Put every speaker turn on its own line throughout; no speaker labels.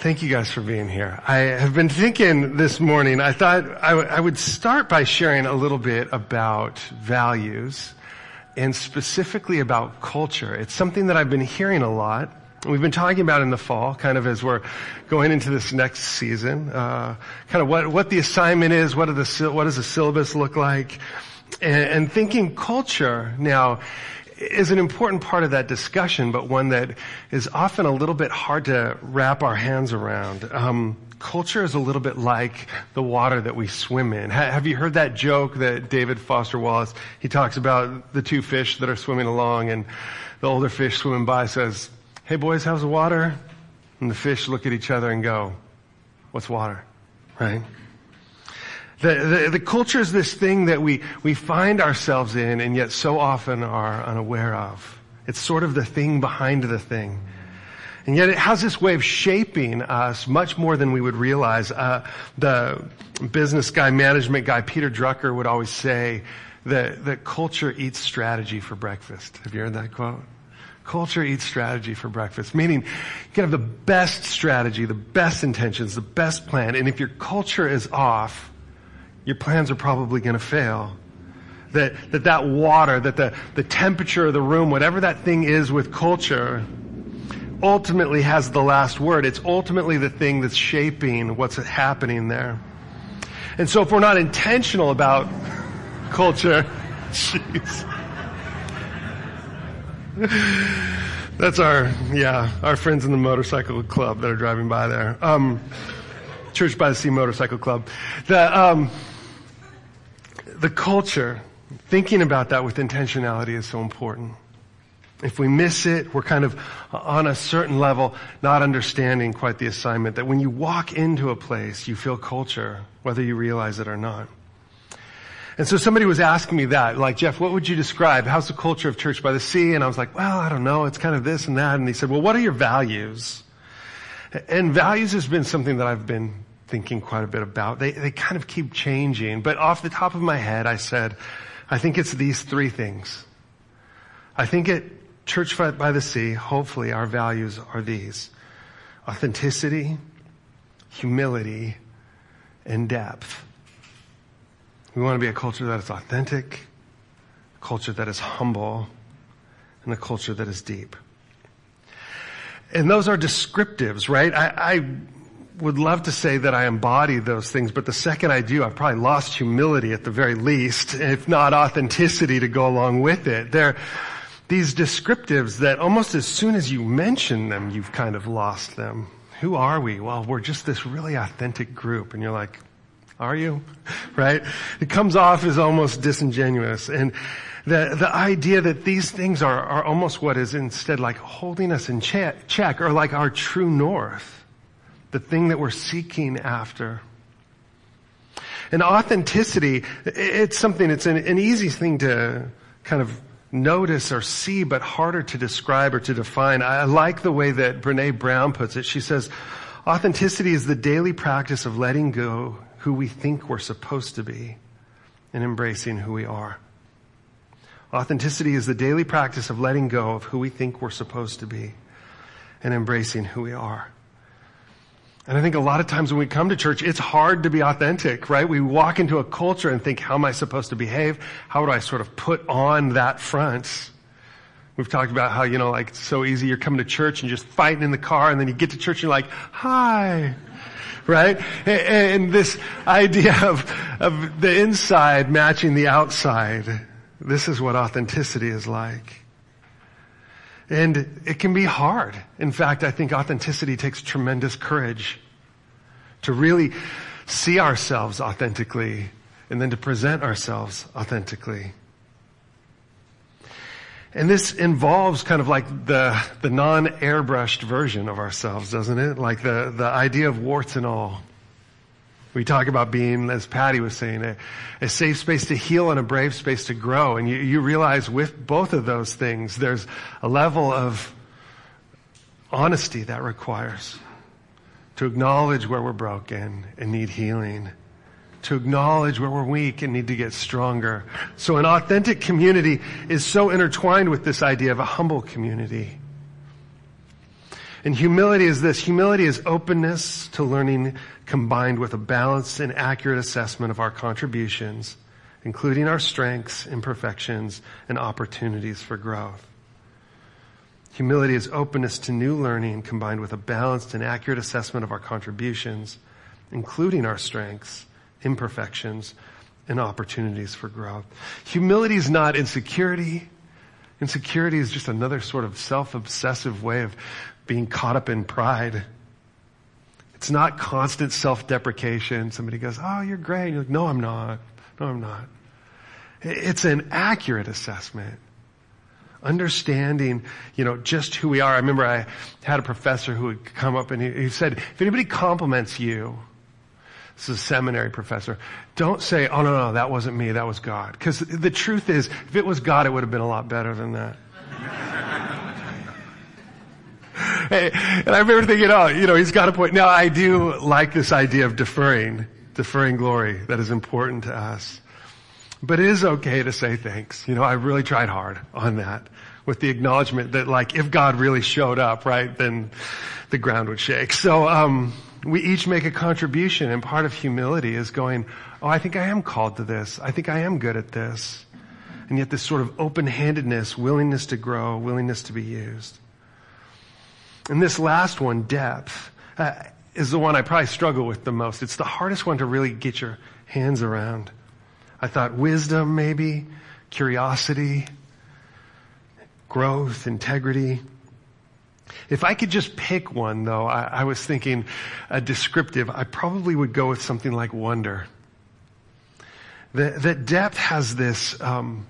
Thank you guys for being here. I have been thinking this morning, I thought I, w- I would start by sharing a little bit about values and specifically about culture. It's something that I've been hearing a lot. We've been talking about in the fall, kind of as we're going into this next season, uh, kind of what, what the assignment is, what, the, what does the syllabus look like, and, and thinking culture now is an important part of that discussion, but one that is often a little bit hard to wrap our hands around. Um, culture is a little bit like the water that we swim in. Ha- have you heard that joke that David Foster Wallace, he talks about the two fish that are swimming along and the older fish swimming by says, hey boys, how's the water? And the fish look at each other and go, what's water? Right? The, the, the, culture is this thing that we, we find ourselves in and yet so often are unaware of. It's sort of the thing behind the thing. And yet it has this way of shaping us much more than we would realize. Uh, the business guy, management guy, Peter Drucker would always say that, that culture eats strategy for breakfast. Have you heard that quote? Culture eats strategy for breakfast, meaning you can have the best strategy, the best intentions, the best plan, and if your culture is off, your plans are probably going to fail. That, that that water, that the, the temperature of the room, whatever that thing is with culture, ultimately has the last word. It's ultimately the thing that's shaping what's happening there. And so if we're not intentional about culture, jeez. That's our, yeah, our friends in the motorcycle club that are driving by there. Um, Church by the Sea Motorcycle Club. The, um, the culture, thinking about that with intentionality is so important. If we miss it, we're kind of on a certain level not understanding quite the assignment that when you walk into a place, you feel culture, whether you realize it or not. And so somebody was asking me that, like, Jeff, what would you describe? How's the culture of Church by the Sea? And I was like, well, I don't know. It's kind of this and that. And he said, well, what are your values? And values has been something that I've been thinking quite a bit about. They, they kind of keep changing, but off the top of my head, I said, I think it's these three things. I think at Church by the Sea, hopefully our values are these. Authenticity, humility, and depth. We want to be a culture that is authentic, a culture that is humble, and a culture that is deep. And those are descriptives, right? I, I would love to say that I embody those things, but the second I do, I've probably lost humility at the very least, if not authenticity to go along with it. They're these descriptives that almost as soon as you mention them, you've kind of lost them. Who are we? Well, we're just this really authentic group. And you're like, are you? Right? It comes off as almost disingenuous. And the, the idea that these things are, are almost what is instead like holding us in check, check or like our true north the thing that we're seeking after. And authenticity, it's something, it's an, an easy thing to kind of notice or see, but harder to describe or to define. I like the way that Brene Brown puts it. She says, authenticity is the daily practice of letting go who we think we're supposed to be and embracing who we are. Authenticity is the daily practice of letting go of who we think we're supposed to be and embracing who we are. And I think a lot of times when we come to church, it's hard to be authentic, right? We walk into a culture and think, how am I supposed to behave? How do I sort of put on that front? We've talked about how, you know, like it's so easy. You're coming to church and you're just fighting in the car and then you get to church and you're like, hi. Right? And this idea of, of the inside matching the outside. This is what authenticity is like. And it can be hard. In fact, I think authenticity takes tremendous courage to really see ourselves authentically and then to present ourselves authentically. And this involves kind of like the, the non-airbrushed version of ourselves, doesn't it? Like the, the idea of warts and all. We talk about being, as Patty was saying, a, a, safe space to heal and a brave space to grow. And you, you realize with both of those things, there's a level of honesty that requires to acknowledge where we're broken and need healing, to acknowledge where we're weak and need to get stronger. So an authentic community is so intertwined with this idea of a humble community. And humility is this. Humility is openness to learning combined with a balanced and accurate assessment of our contributions, including our strengths, imperfections, and opportunities for growth. Humility is openness to new learning combined with a balanced and accurate assessment of our contributions, including our strengths, imperfections, and opportunities for growth. Humility is not insecurity. Insecurity is just another sort of self-obsessive way of being caught up in pride. It's not constant self-deprecation. Somebody goes, oh, you're great. And you're like, no, I'm not. No, I'm not. It's an accurate assessment. Understanding, you know, just who we are. I remember I had a professor who would come up and he, he said, if anybody compliments you, this is a seminary professor. Don't say, oh no, no, that wasn't me, that was God. Because the truth is, if it was God, it would have been a lot better than that. and I remember thinking, oh, you know, he's got a point. Now I do like this idea of deferring, deferring glory. That is important to us. But it is okay to say thanks. You know, I really tried hard on that with the acknowledgement that like if God really showed up, right, then the ground would shake. So, um, we each make a contribution and part of humility is going, oh, I think I am called to this. I think I am good at this. And yet this sort of open-handedness, willingness to grow, willingness to be used. And this last one, depth, uh, is the one I probably struggle with the most. It's the hardest one to really get your hands around. I thought wisdom maybe, curiosity, growth, integrity. If I could just pick one though, I, I was thinking a descriptive, I probably would go with something like wonder. That, that depth has this um,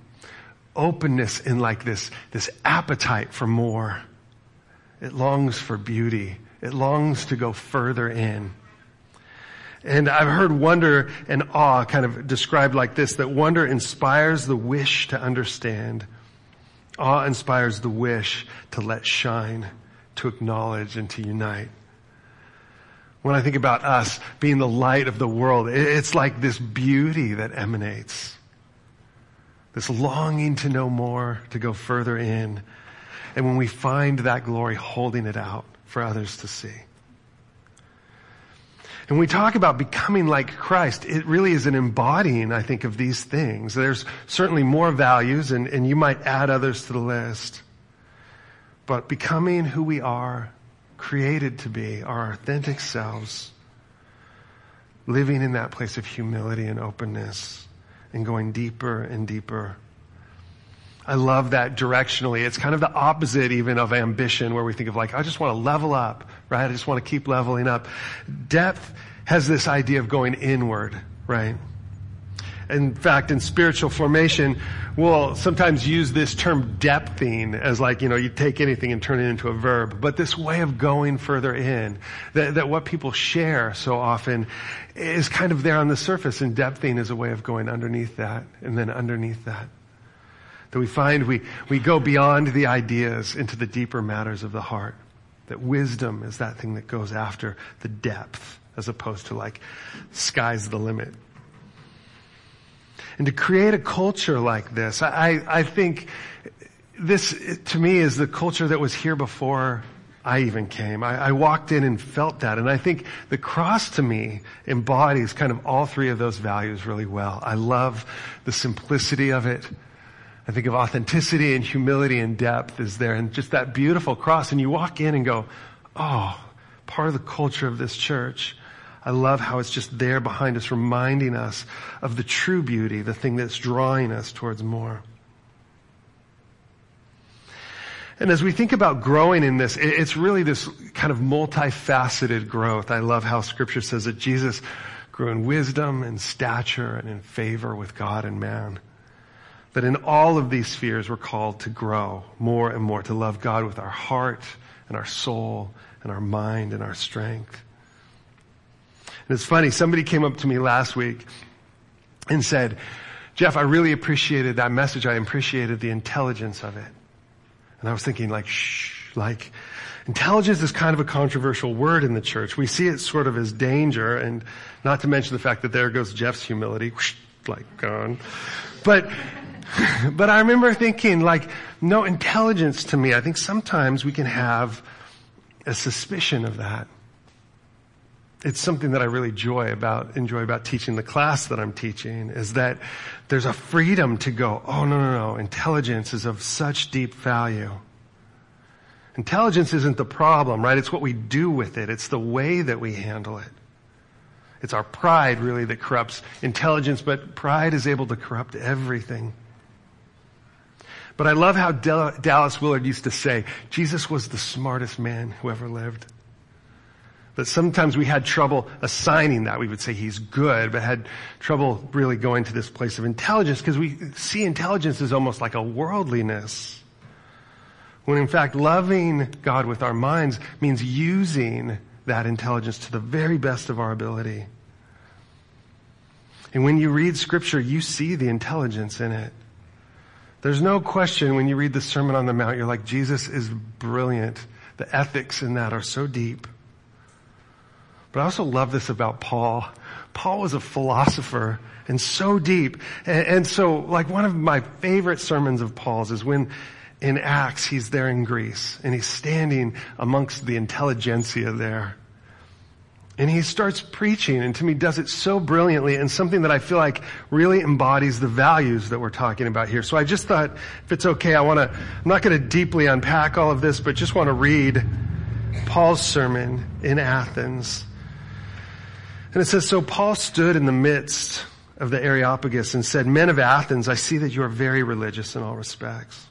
openness and like this, this appetite for more. It longs for beauty. It longs to go further in. And I've heard wonder and awe kind of described like this, that wonder inspires the wish to understand. Awe inspires the wish to let shine, to acknowledge and to unite. When I think about us being the light of the world, it's like this beauty that emanates. This longing to know more, to go further in. And when we find that glory, holding it out for others to see. And we talk about becoming like Christ, it really is an embodying, I think, of these things. There's certainly more values and, and you might add others to the list. But becoming who we are, created to be, our authentic selves, living in that place of humility and openness and going deeper and deeper. I love that directionally. It's kind of the opposite even of ambition where we think of like, I just want to level up, right? I just want to keep leveling up. Depth has this idea of going inward, right? In fact, in spiritual formation, we'll sometimes use this term depthing as like, you know, you take anything and turn it into a verb. But this way of going further in, that, that what people share so often is kind of there on the surface and depthing is a way of going underneath that and then underneath that. That we find we, we go beyond the ideas into the deeper matters of the heart. That wisdom is that thing that goes after the depth as opposed to like sky's the limit. And to create a culture like this, I, I think this to me is the culture that was here before I even came. I, I, walked in and felt that. And I think the cross to me embodies kind of all three of those values really well. I love the simplicity of it. I think of authenticity and humility and depth is there and just that beautiful cross. And you walk in and go, oh, part of the culture of this church. I love how it's just there behind us, reminding us of the true beauty, the thing that's drawing us towards more. And as we think about growing in this, it's really this kind of multifaceted growth. I love how scripture says that Jesus grew in wisdom and stature and in favor with God and man. That in all of these spheres we're called to grow more and more, to love God with our heart and our soul and our mind and our strength. And it's funny, somebody came up to me last week and said, Jeff, I really appreciated that message. I appreciated the intelligence of it. And I was thinking like, shh, like, intelligence is kind of a controversial word in the church. We see it sort of as danger and not to mention the fact that there goes Jeff's humility, like gone. But, but I remember thinking like, no, intelligence to me, I think sometimes we can have a suspicion of that. It's something that I really enjoy about, enjoy about teaching the class that I'm teaching is that there's a freedom to go, oh no, no, no, intelligence is of such deep value. Intelligence isn't the problem, right? It's what we do with it. It's the way that we handle it. It's our pride really that corrupts intelligence, but pride is able to corrupt everything. But I love how Dallas Willard used to say, Jesus was the smartest man who ever lived. That sometimes we had trouble assigning that. We would say he's good, but had trouble really going to this place of intelligence because we see intelligence as almost like a worldliness. When in fact, loving God with our minds means using that intelligence to the very best of our ability. And when you read scripture, you see the intelligence in it. There's no question when you read the Sermon on the Mount, you're like, Jesus is brilliant. The ethics in that are so deep. But I also love this about Paul. Paul was a philosopher and so deep. And, and, so, like, one of my favorite sermons of Paul's is when in Acts he's there in Greece and he's standing amongst the intelligentsia there. And he starts preaching and to me does it so brilliantly and something that I feel like really embodies the values that we're talking about here. So I just thought, if it's okay, I want to, I'm not going to deeply unpack all of this, but just want to read Paul's sermon in Athens. And it says, so Paul stood in the midst of the Areopagus and said, men of Athens, I see that you are very religious in all respects.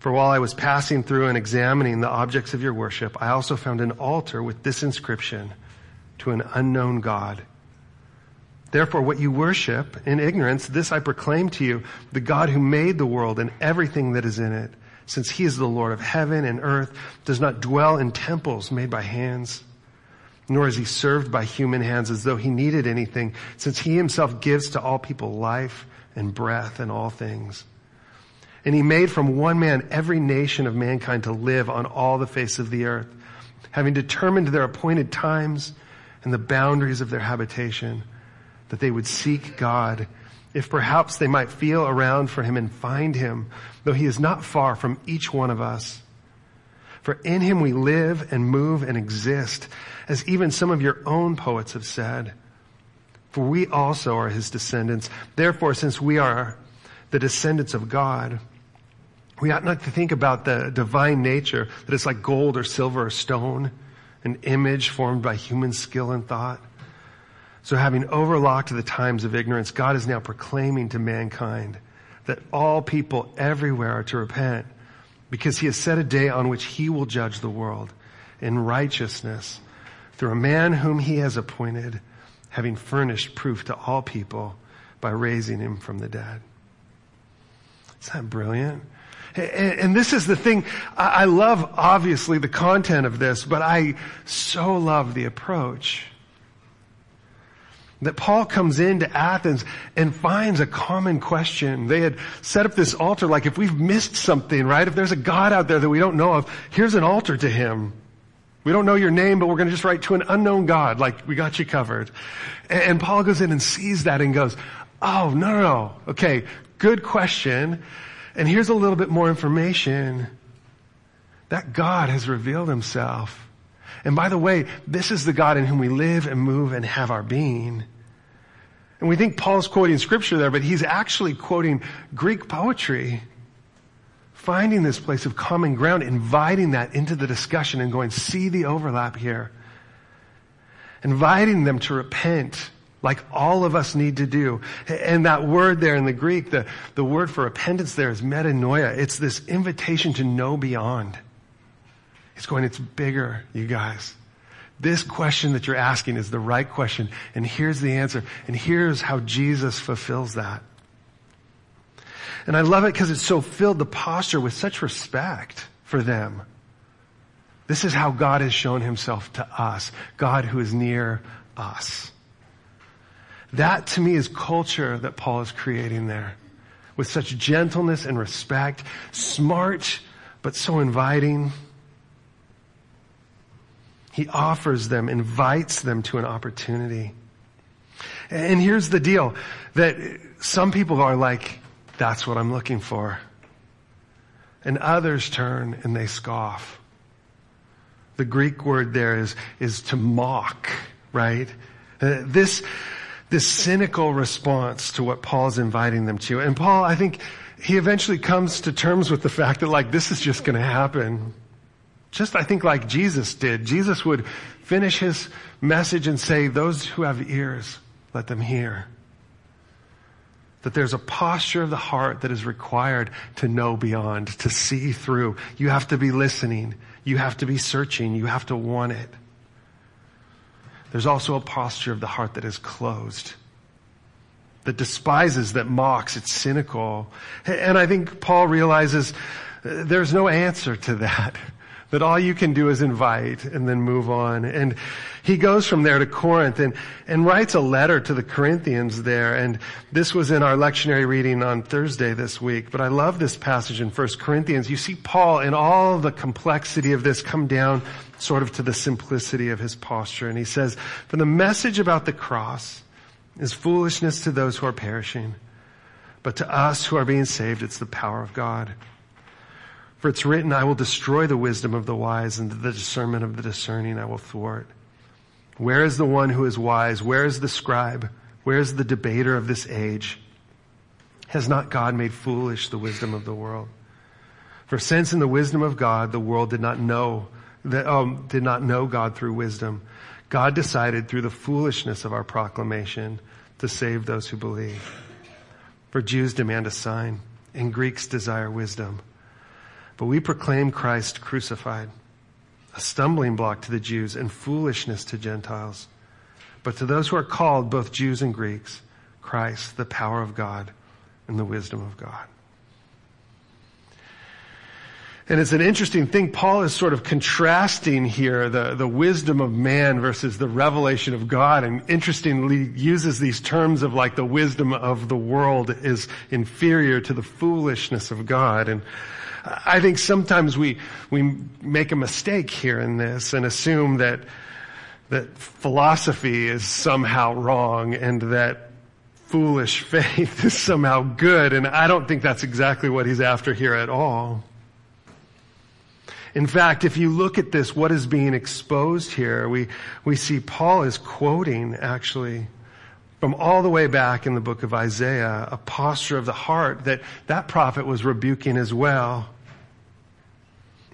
For while I was passing through and examining the objects of your worship, I also found an altar with this inscription, to an unknown God. Therefore, what you worship in ignorance, this I proclaim to you, the God who made the world and everything that is in it, since he is the Lord of heaven and earth, does not dwell in temples made by hands, nor is he served by human hands as though he needed anything, since he himself gives to all people life and breath and all things. And he made from one man every nation of mankind to live on all the face of the earth, having determined their appointed times and the boundaries of their habitation, that they would seek God, if perhaps they might feel around for him and find him, though he is not far from each one of us. For in him we live and move and exist, as even some of your own poets have said. For we also are his descendants. Therefore, since we are the descendants of God, we ought not to think about the divine nature that it's like gold or silver or stone an image formed by human skill and thought. So having overlocked the times of ignorance, God is now proclaiming to mankind that all people everywhere are to repent because he has set a day on which he will judge the world in righteousness through a man whom he has appointed, having furnished proof to all people by raising him from the dead. Isn't that brilliant? And this is the thing, I love obviously the content of this, but I so love the approach. That Paul comes into Athens and finds a common question. They had set up this altar like if we've missed something, right? If there's a God out there that we don't know of, here's an altar to him. We don't know your name, but we're going to just write to an unknown God, like we got you covered. And Paul goes in and sees that and goes, oh, no, no, no. Okay, good question. And here's a little bit more information. That God has revealed himself. And by the way, this is the God in whom we live and move and have our being. And we think Paul's quoting scripture there, but he's actually quoting Greek poetry. Finding this place of common ground, inviting that into the discussion and going, see the overlap here. Inviting them to repent like all of us need to do. And that word there in the Greek, the, the word for repentance there is metanoia. It's this invitation to know beyond. It's going, it's bigger, you guys. This question that you're asking is the right question. And here's the answer. And here's how Jesus fulfills that. And I love it because it so filled the posture with such respect for them. This is how God has shown himself to us. God who is near us. That to me is culture that Paul is creating there. With such gentleness and respect, smart, but so inviting. He offers them, invites them to an opportunity. And here's the deal, that some people are like, that's what I'm looking for. And others turn and they scoff. The Greek word there is, is to mock, right? Uh, this, this cynical response to what Paul's inviting them to. And Paul, I think, he eventually comes to terms with the fact that like this is just going to happen. Just I think like Jesus did. Jesus would finish his message and say, those who have ears, let them hear. That there's a posture of the heart that is required to know beyond, to see through. You have to be listening. You have to be searching. You have to want it. There's also a posture of the heart that is closed that despises, that mocks, it's cynical. And I think Paul realizes uh, there's no answer to that. That all you can do is invite and then move on. And he goes from there to Corinth and, and writes a letter to the Corinthians there. And this was in our lectionary reading on Thursday this week. But I love this passage in 1 Corinthians. You see Paul in all the complexity of this come down sort of to the simplicity of his posture. And he says, for the message about the cross, is foolishness to those who are perishing, but to us who are being saved, it's the power of God. For it's written, I will destroy the wisdom of the wise and the discernment of the discerning I will thwart. Where is the one who is wise? Where is the scribe? Where is the debater of this age? Has not God made foolish the wisdom of the world? For since in the wisdom of God, the world did not know, that, um, did not know God through wisdom, God decided through the foolishness of our proclamation to save those who believe. For Jews demand a sign, and Greeks desire wisdom. But we proclaim Christ crucified, a stumbling block to the Jews and foolishness to Gentiles. But to those who are called, both Jews and Greeks, Christ, the power of God and the wisdom of God. And it's an interesting thing. Paul is sort of contrasting here the, the wisdom of man versus the revelation of God and interestingly uses these terms of like the wisdom of the world is inferior to the foolishness of God. And I think sometimes we, we make a mistake here in this and assume that, that philosophy is somehow wrong and that foolish faith is somehow good. And I don't think that's exactly what he's after here at all. In fact, if you look at this, what is being exposed here, we, we see Paul is quoting actually from all the way back in the book of Isaiah, a posture of the heart that that prophet was rebuking as well.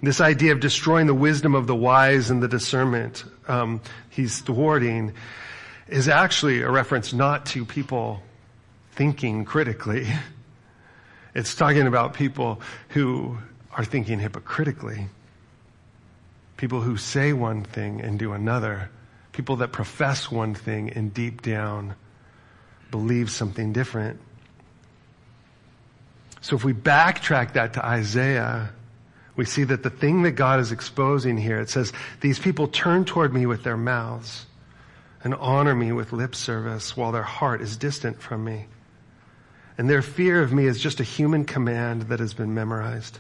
This idea of destroying the wisdom of the wise and the discernment um, he's thwarting is actually a reference not to people thinking critically. It's talking about people who are thinking hypocritically. People who say one thing and do another. People that profess one thing and deep down believe something different. So if we backtrack that to Isaiah, we see that the thing that God is exposing here, it says, these people turn toward me with their mouths and honor me with lip service while their heart is distant from me. And their fear of me is just a human command that has been memorized.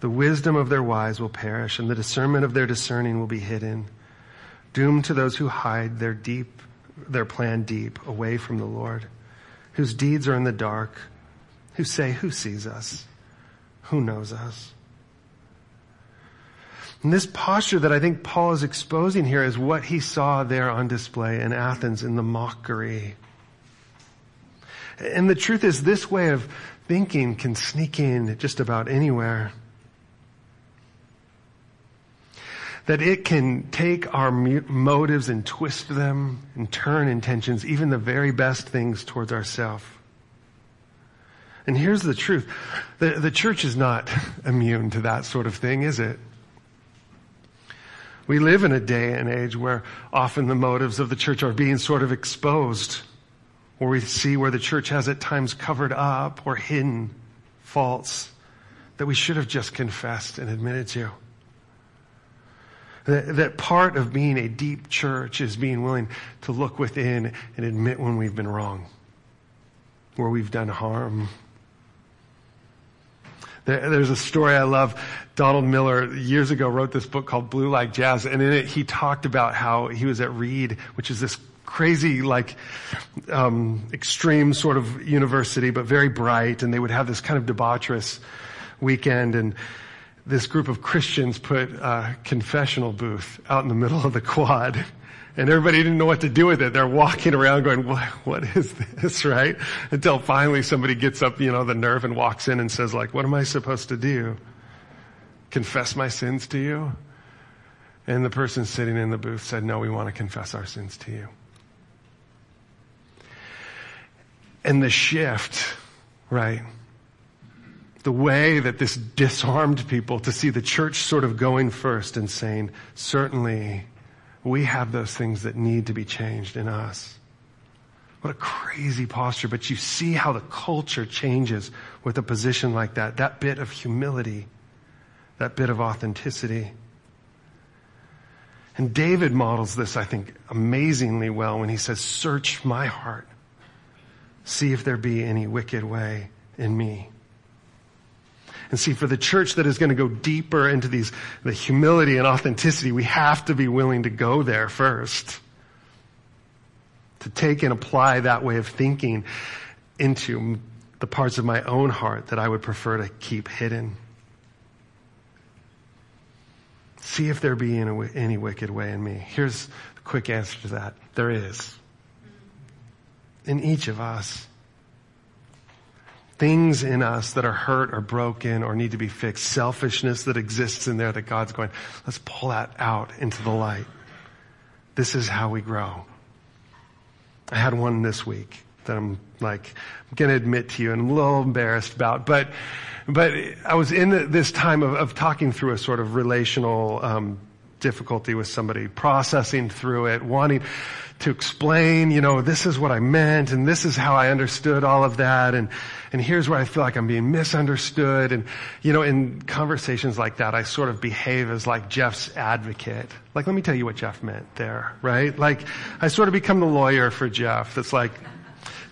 The wisdom of their wise will perish, and the discernment of their discerning will be hidden. Doomed to those who hide their deep, their plan deep away from the Lord, whose deeds are in the dark, who say, who sees us? Who knows us? And this posture that I think Paul is exposing here is what he saw there on display in Athens in the mockery. And the truth is this way of thinking can sneak in just about anywhere. That it can take our motives and twist them and turn intentions, even the very best things towards ourselves. And here's the truth. The, the church is not immune to that sort of thing, is it? We live in a day and age where often the motives of the church are being sort of exposed, or we see where the church has at times covered up or hidden faults that we should have just confessed and admitted to. That, that part of being a deep church is being willing to look within and admit when we've been wrong, where we've done harm. There, there's a story I love. Donald Miller years ago wrote this book called Blue Like Jazz, and in it he talked about how he was at Reed, which is this crazy, like, um, extreme sort of university, but very bright, and they would have this kind of debaucherous weekend, and this group of Christians put a confessional booth out in the middle of the quad. And everybody didn't know what to do with it. They're walking around going, what, what is this, right? Until finally somebody gets up, you know, the nerve and walks in and says like, what am I supposed to do? Confess my sins to you? And the person sitting in the booth said, no, we want to confess our sins to you. And the shift, right? The way that this disarmed people to see the church sort of going first and saying, certainly we have those things that need to be changed in us. What a crazy posture, but you see how the culture changes with a position like that. That bit of humility, that bit of authenticity. And David models this, I think, amazingly well when he says, search my heart see if there be any wicked way in me. And see, for the church that is going to go deeper into these, the humility and authenticity, we have to be willing to go there first. To take and apply that way of thinking into the parts of my own heart that I would prefer to keep hidden. See if there be any, wicked way in me. Here's a quick answer to that. There is in each of us. Things in us that are hurt or broken or need to be fixed. Selfishness that exists in there that God's going, let's pull that out into the light. This is how we grow. I had one this week that I'm like, I'm going to admit to you and I'm a little embarrassed about, but, but I was in this time of, of talking through a sort of relational, um, difficulty with somebody, processing through it, wanting to explain, you know, this is what I meant and this is how I understood all of that and, and here's where I feel like I'm being misunderstood. And, you know, in conversations like that, I sort of behave as like Jeff's advocate. Like, let me tell you what Jeff meant there, right? Like, I sort of become the lawyer for Jeff that's like,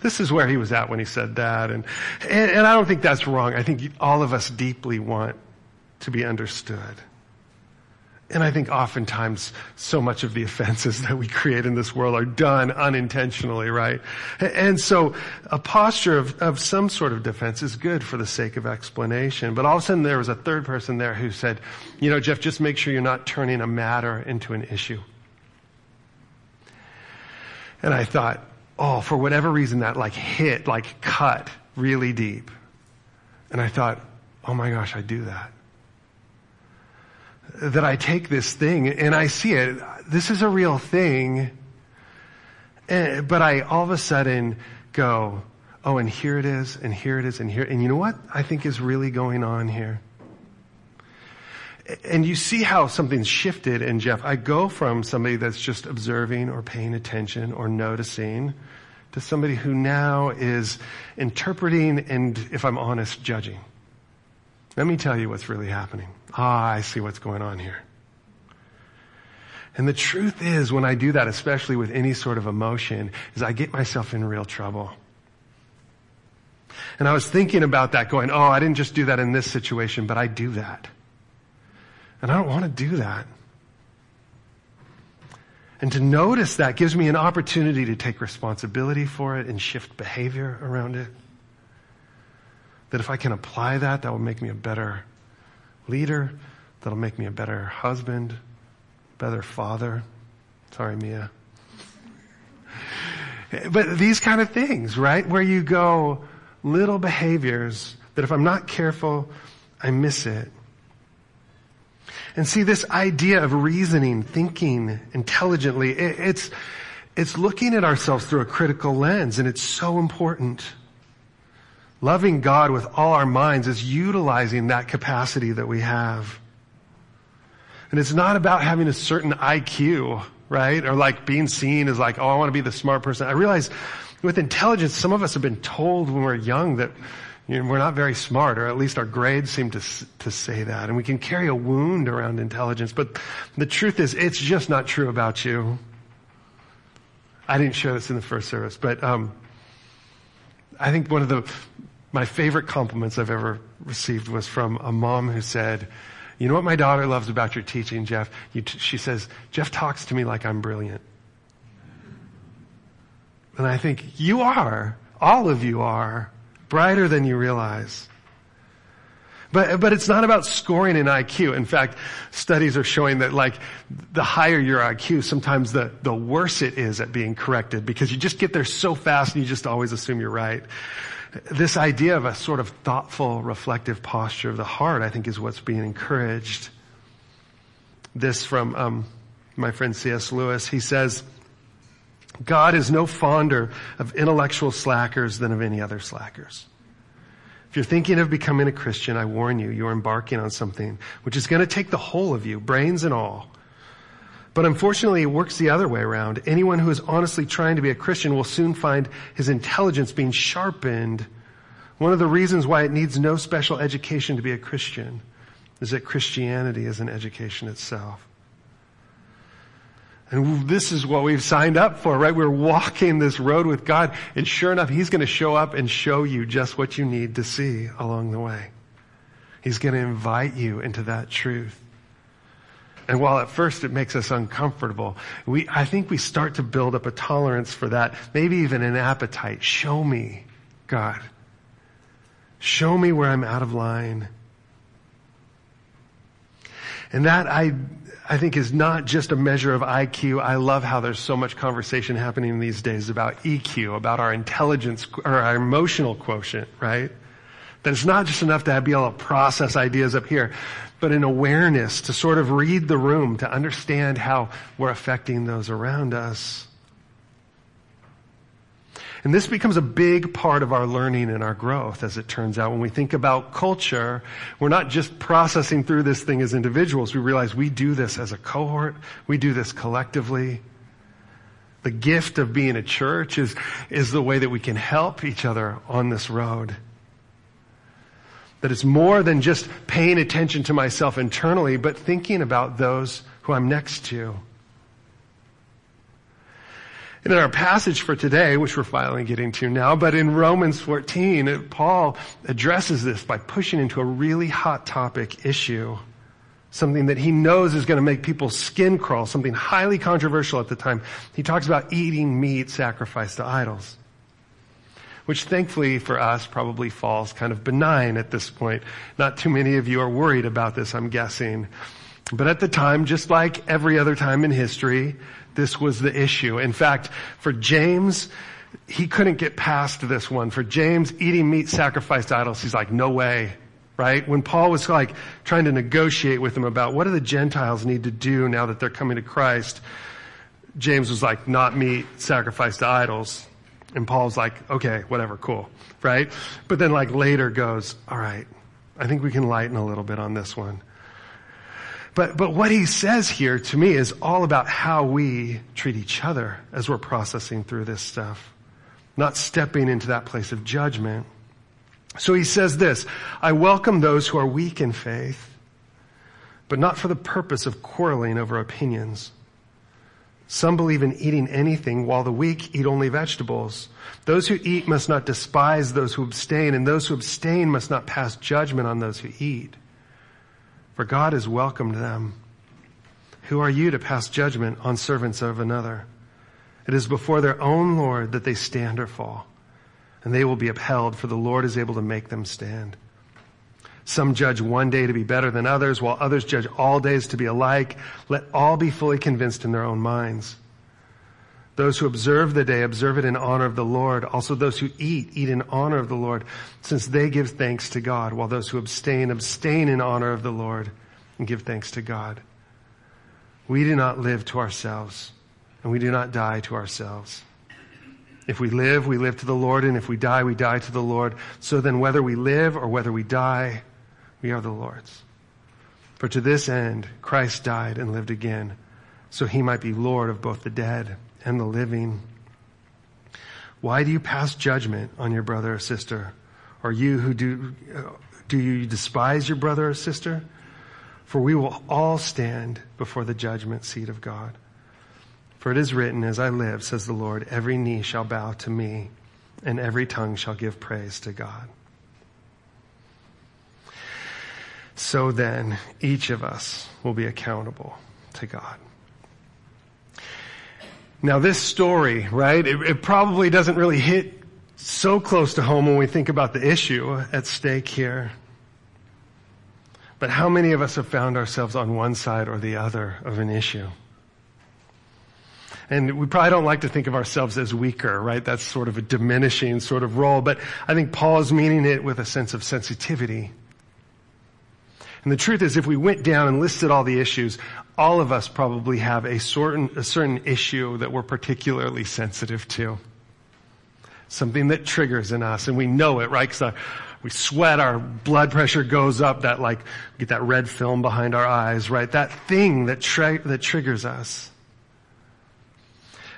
this is where he was at when he said that. And, and, and I don't think that's wrong. I think all of us deeply want to be understood. And I think oftentimes so much of the offenses that we create in this world are done unintentionally, right? And so a posture of, of some sort of defense is good for the sake of explanation. But all of a sudden there was a third person there who said, you know, Jeff, just make sure you're not turning a matter into an issue. And I thought, oh, for whatever reason that like hit, like cut really deep. And I thought, oh my gosh, I do that that I take this thing and I see it. This is a real thing. And, eh, but I all of a sudden go, oh, and here it is, and here it is, and here. And you know what I think is really going on here? And you see how something's shifted in Jeff. I go from somebody that's just observing or paying attention or noticing to somebody who now is interpreting and, if I'm honest, judging. Let me tell you what's really happening. Ah, I see what's going on here. And the truth is, when I do that, especially with any sort of emotion, is I get myself in real trouble. And I was thinking about that going, oh, I didn't just do that in this situation, but I do that. And I don't want to do that. And to notice that gives me an opportunity to take responsibility for it and shift behavior around it. That if I can apply that, that will make me a better leader, that'll make me a better husband, better father. Sorry, Mia. But these kind of things, right? Where you go, little behaviors that if I'm not careful, I miss it. And see this idea of reasoning, thinking intelligently, it's, it's looking at ourselves through a critical lens and it's so important. Loving God with all our minds is utilizing that capacity that we have. And it's not about having a certain IQ, right? Or like being seen as like, oh, I want to be the smart person. I realize with intelligence, some of us have been told when we're young that you know, we're not very smart, or at least our grades seem to, to say that. And we can carry a wound around intelligence. But the truth is, it's just not true about you. I didn't share this in the first service, but um, I think one of the my favorite compliments I've ever received was from a mom who said, you know what my daughter loves about your teaching, Jeff? T- she says, Jeff talks to me like I'm brilliant. And I think, you are. All of you are. Brighter than you realize. But, but it's not about scoring an IQ. In fact, studies are showing that like the higher your IQ, sometimes the, the worse it is at being corrected because you just get there so fast and you just always assume you're right. This idea of a sort of thoughtful, reflective posture of the heart, I think is what's being encouraged. This from, um, my friend C.S. Lewis. He says, God is no fonder of intellectual slackers than of any other slackers. If you're thinking of becoming a Christian, I warn you, you're embarking on something which is going to take the whole of you, brains and all. But unfortunately, it works the other way around. Anyone who is honestly trying to be a Christian will soon find his intelligence being sharpened. One of the reasons why it needs no special education to be a Christian is that Christianity is an education itself. And this is what we've signed up for, right? We're walking this road with God. And sure enough, He's going to show up and show you just what you need to see along the way. He's going to invite you into that truth. And while at first it makes us uncomfortable, we, I think we start to build up a tolerance for that, maybe even an appetite. Show me, God. Show me where I'm out of line. And that I, I think is not just a measure of IQ. I love how there's so much conversation happening these days about EQ, about our intelligence or our emotional quotient, right? That it's not just enough to be able to process ideas up here, but an awareness to sort of read the room, to understand how we're affecting those around us. And this becomes a big part of our learning and our growth, as it turns out. When we think about culture, we're not just processing through this thing as individuals. We realize we do this as a cohort. We do this collectively. The gift of being a church is, is the way that we can help each other on this road. That it's more than just paying attention to myself internally, but thinking about those who I'm next to. And in our passage for today, which we're finally getting to now, but in Romans 14, Paul addresses this by pushing into a really hot topic issue. Something that he knows is going to make people's skin crawl, something highly controversial at the time. He talks about eating meat sacrificed to idols. Which thankfully for us probably falls kind of benign at this point. Not too many of you are worried about this, I'm guessing. But at the time, just like every other time in history, this was the issue. In fact, for James, he couldn't get past this one. For James, eating meat sacrificed to idols, he's like, no way. Right? When Paul was like trying to negotiate with him about what do the Gentiles need to do now that they're coming to Christ, James was like, not meat sacrificed to idols. And Paul's like, okay, whatever, cool. Right? But then like later goes, all right, I think we can lighten a little bit on this one. But, but what he says here to me is all about how we treat each other as we're processing through this stuff. Not stepping into that place of judgment. So he says this, I welcome those who are weak in faith, but not for the purpose of quarreling over opinions. Some believe in eating anything while the weak eat only vegetables. Those who eat must not despise those who abstain and those who abstain must not pass judgment on those who eat for God has welcomed them. Who are you to pass judgment on servants of another? It is before their own Lord that they stand or fall, and they will be upheld, for the Lord is able to make them stand. Some judge one day to be better than others, while others judge all days to be alike. Let all be fully convinced in their own minds. Those who observe the day observe it in honor of the Lord. Also those who eat, eat in honor of the Lord, since they give thanks to God, while those who abstain, abstain in honor of the Lord and give thanks to God. We do not live to ourselves, and we do not die to ourselves. If we live, we live to the Lord, and if we die, we die to the Lord. So then whether we live or whether we die, we are the Lord's. For to this end, Christ died and lived again, so he might be Lord of both the dead and the living. Why do you pass judgment on your brother or sister? Or you who do, do you despise your brother or sister? For we will all stand before the judgment seat of God. For it is written, as I live, says the Lord, every knee shall bow to me and every tongue shall give praise to God. So then, each of us will be accountable to God. Now this story, right, it, it, probably doesn't really hit so close to home when we think about the issue at stake here. But how many of us have found ourselves on one side or the other of an issue? And we probably don't like to think of ourselves as weaker, right? That's sort of a diminishing sort of role. But I think Paul is meaning it with a sense of sensitivity. And the truth is, if we went down and listed all the issues, all of us probably have a certain, a certain issue that we're particularly sensitive to. Something that triggers in us, and we know it, right? Because we sweat, our blood pressure goes up, that like, get that red film behind our eyes, right? That thing that, that triggers us.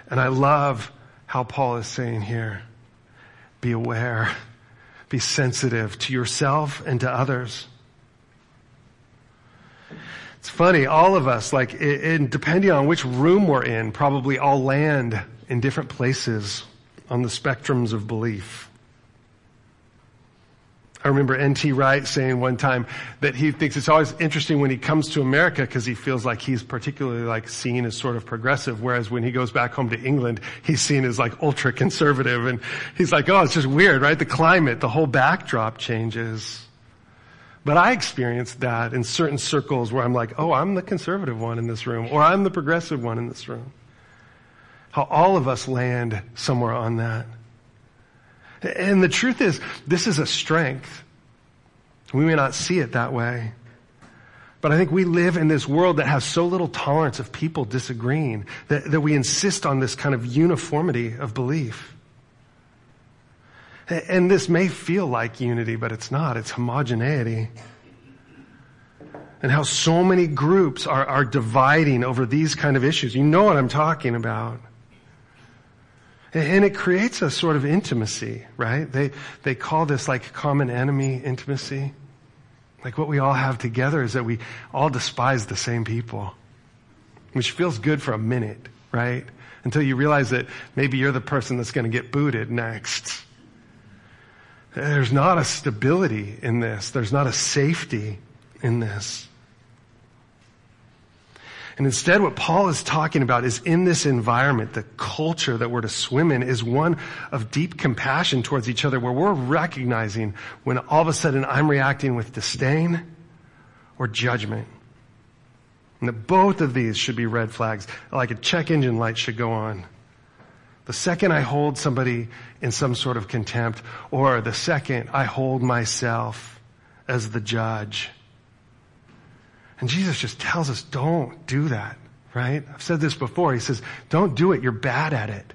And I love how Paul is saying here, be aware, be sensitive to yourself and to others. It's funny, all of us, like, in, depending on which room we're in, probably all land in different places on the spectrums of belief. I remember N.T. Wright saying one time that he thinks it's always interesting when he comes to America because he feels like he's particularly like seen as sort of progressive, whereas when he goes back home to England, he's seen as like ultra conservative. And he's like, oh, it's just weird, right? The climate, the whole backdrop changes. But I experienced that in certain circles where I'm like, oh, I'm the conservative one in this room, or I'm the progressive one in this room. How all of us land somewhere on that. And the truth is, this is a strength. We may not see it that way. But I think we live in this world that has so little tolerance of people disagreeing that, that we insist on this kind of uniformity of belief. And this may feel like unity, but it's not. It's homogeneity. And how so many groups are, are dividing over these kind of issues. You know what I'm talking about. And it creates a sort of intimacy, right? They, they call this like common enemy intimacy. Like what we all have together is that we all despise the same people, which feels good for a minute, right? Until you realize that maybe you're the person that's going to get booted next. There's not a stability in this. There's not a safety in this. And instead what Paul is talking about is in this environment, the culture that we're to swim in is one of deep compassion towards each other where we're recognizing when all of a sudden I'm reacting with disdain or judgment. And that both of these should be red flags. Like a check engine light should go on. The second I hold somebody in some sort of contempt, or the second I hold myself as the judge. And Jesus just tells us, don't do that, right? I've said this before. He says, don't do it. You're bad at it.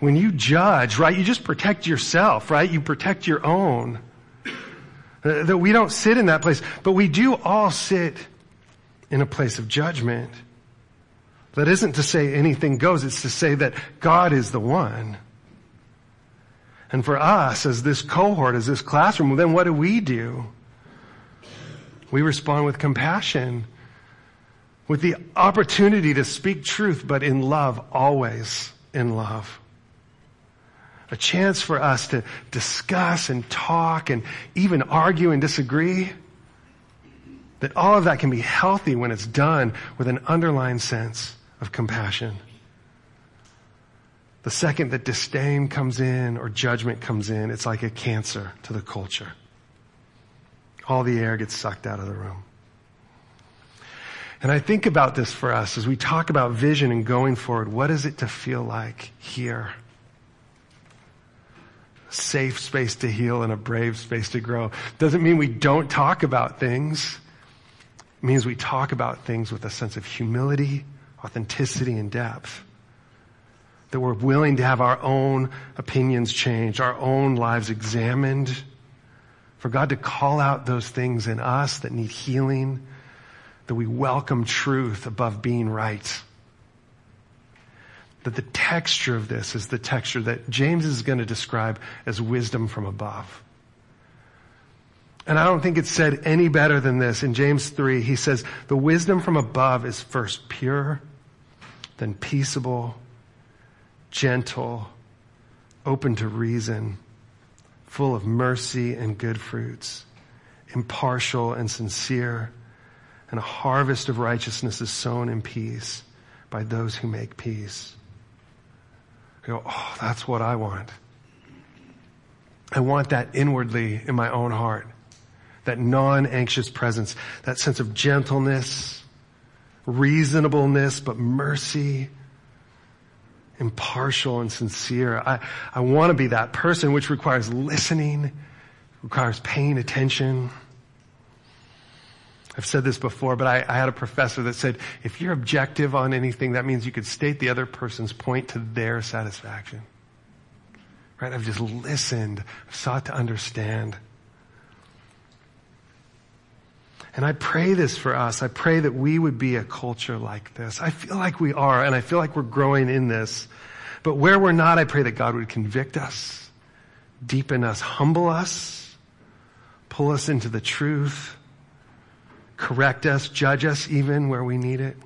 When you judge, right, you just protect yourself, right? You protect your own. Uh, that we don't sit in that place, but we do all sit in a place of judgment. That isn't to say anything goes, it's to say that God is the one. And for us, as this cohort, as this classroom, then what do we do? We respond with compassion, with the opportunity to speak truth, but in love, always in love. A chance for us to discuss and talk and even argue and disagree. That all of that can be healthy when it's done with an underlying sense of compassion. The second that disdain comes in or judgment comes in, it's like a cancer to the culture. All the air gets sucked out of the room. And I think about this for us as we talk about vision and going forward. What is it to feel like here? Safe space to heal and a brave space to grow. Doesn't mean we don't talk about things. It means we talk about things with a sense of humility authenticity and depth. That we're willing to have our own opinions changed, our own lives examined, for God to call out those things in us that need healing, that we welcome truth above being right. That the texture of this is the texture that James is going to describe as wisdom from above. And I don't think it's said any better than this. In James 3, he says, the wisdom from above is first pure, then peaceable, gentle, open to reason, full of mercy and good fruits, impartial and sincere, and a harvest of righteousness is sown in peace by those who make peace. Go, oh, that's what I want. I want that inwardly in my own heart. that non-anxious presence, that sense of gentleness, reasonableness, but mercy, impartial and sincere. I, I want to be that person, which requires listening, requires paying attention. I've said this before, but I, I, had a professor that said, if you're objective on anything, that means you could state the other person's point to their satisfaction. Right? I've just listened, I've sought to understand. And I pray this for us. I pray that we would be a culture like this. I feel like we are, and I feel like we're growing in this. But where we're not, I pray that God would convict us, deepen us, humble us, pull us into the truth, correct us, judge us even where we need it.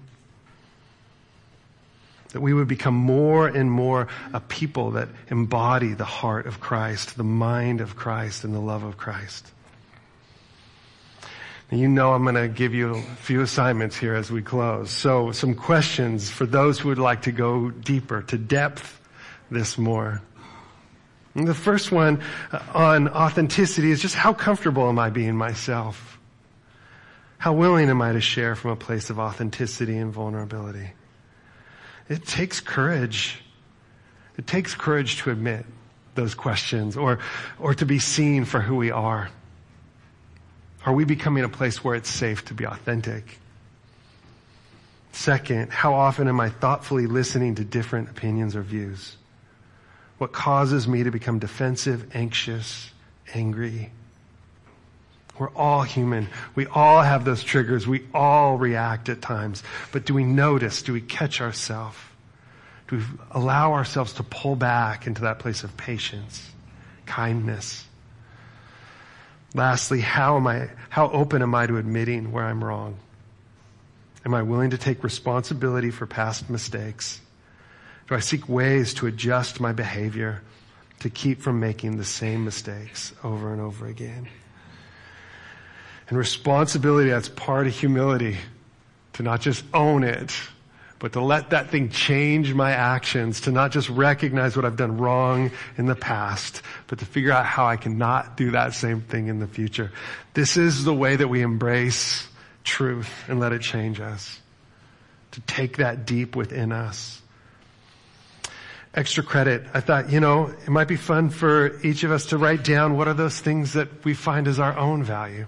That we would become more and more a people that embody the heart of Christ, the mind of Christ, and the love of Christ. You know I'm going to give you a few assignments here as we close. So some questions for those who would like to go deeper, to depth this more. And the first one uh, on authenticity is just how comfortable am I being myself? How willing am I to share from a place of authenticity and vulnerability? It takes courage. It takes courage to admit those questions or, or to be seen for who we are. Are we becoming a place where it's safe to be authentic? Second, how often am I thoughtfully listening to different opinions or views? What causes me to become defensive, anxious, angry? We're all human. We all have those triggers. We all react at times. But do we notice? Do we catch ourselves? Do we allow ourselves to pull back into that place of patience, kindness, Lastly, how am I, how open am I to admitting where I'm wrong? Am I willing to take responsibility for past mistakes? Do I seek ways to adjust my behavior to keep from making the same mistakes over and over again? And responsibility, that's part of humility, to not just own it, but to let that thing change my actions, to not just recognize what I've done wrong in the past, but to figure out how I can not do that same thing in the future. This is the way that we embrace truth and let it change us. To take that deep within us. Extra credit. I thought, you know, it might be fun for each of us to write down what are those things that we find as our own value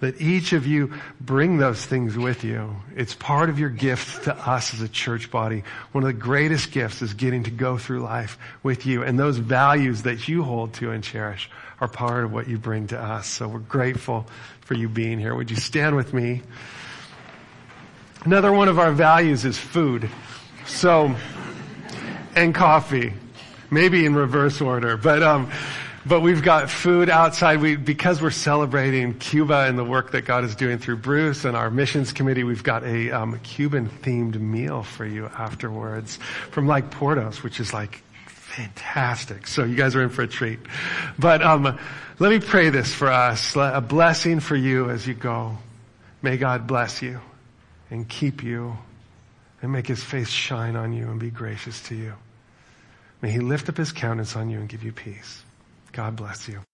that each of you bring those things with you. It's part of your gift to us as a church body. One of the greatest gifts is getting to go through life with you. And those values that you hold to and cherish are part of what you bring to us. So we're grateful for you being here. Would you stand with me? Another one of our values is food. So, and coffee. Maybe in reverse order, but, um, but we've got food outside. We, because we're celebrating Cuba and the work that God is doing through Bruce and our missions committee, we've got a um, Cuban themed meal for you afterwards from like Porto's, which is like fantastic. So you guys are in for a treat. But um, let me pray this for us. A blessing for you as you go. May God bless you and keep you and make his face shine on you and be gracious to you. May he lift up his countenance on you and give you peace. God bless you.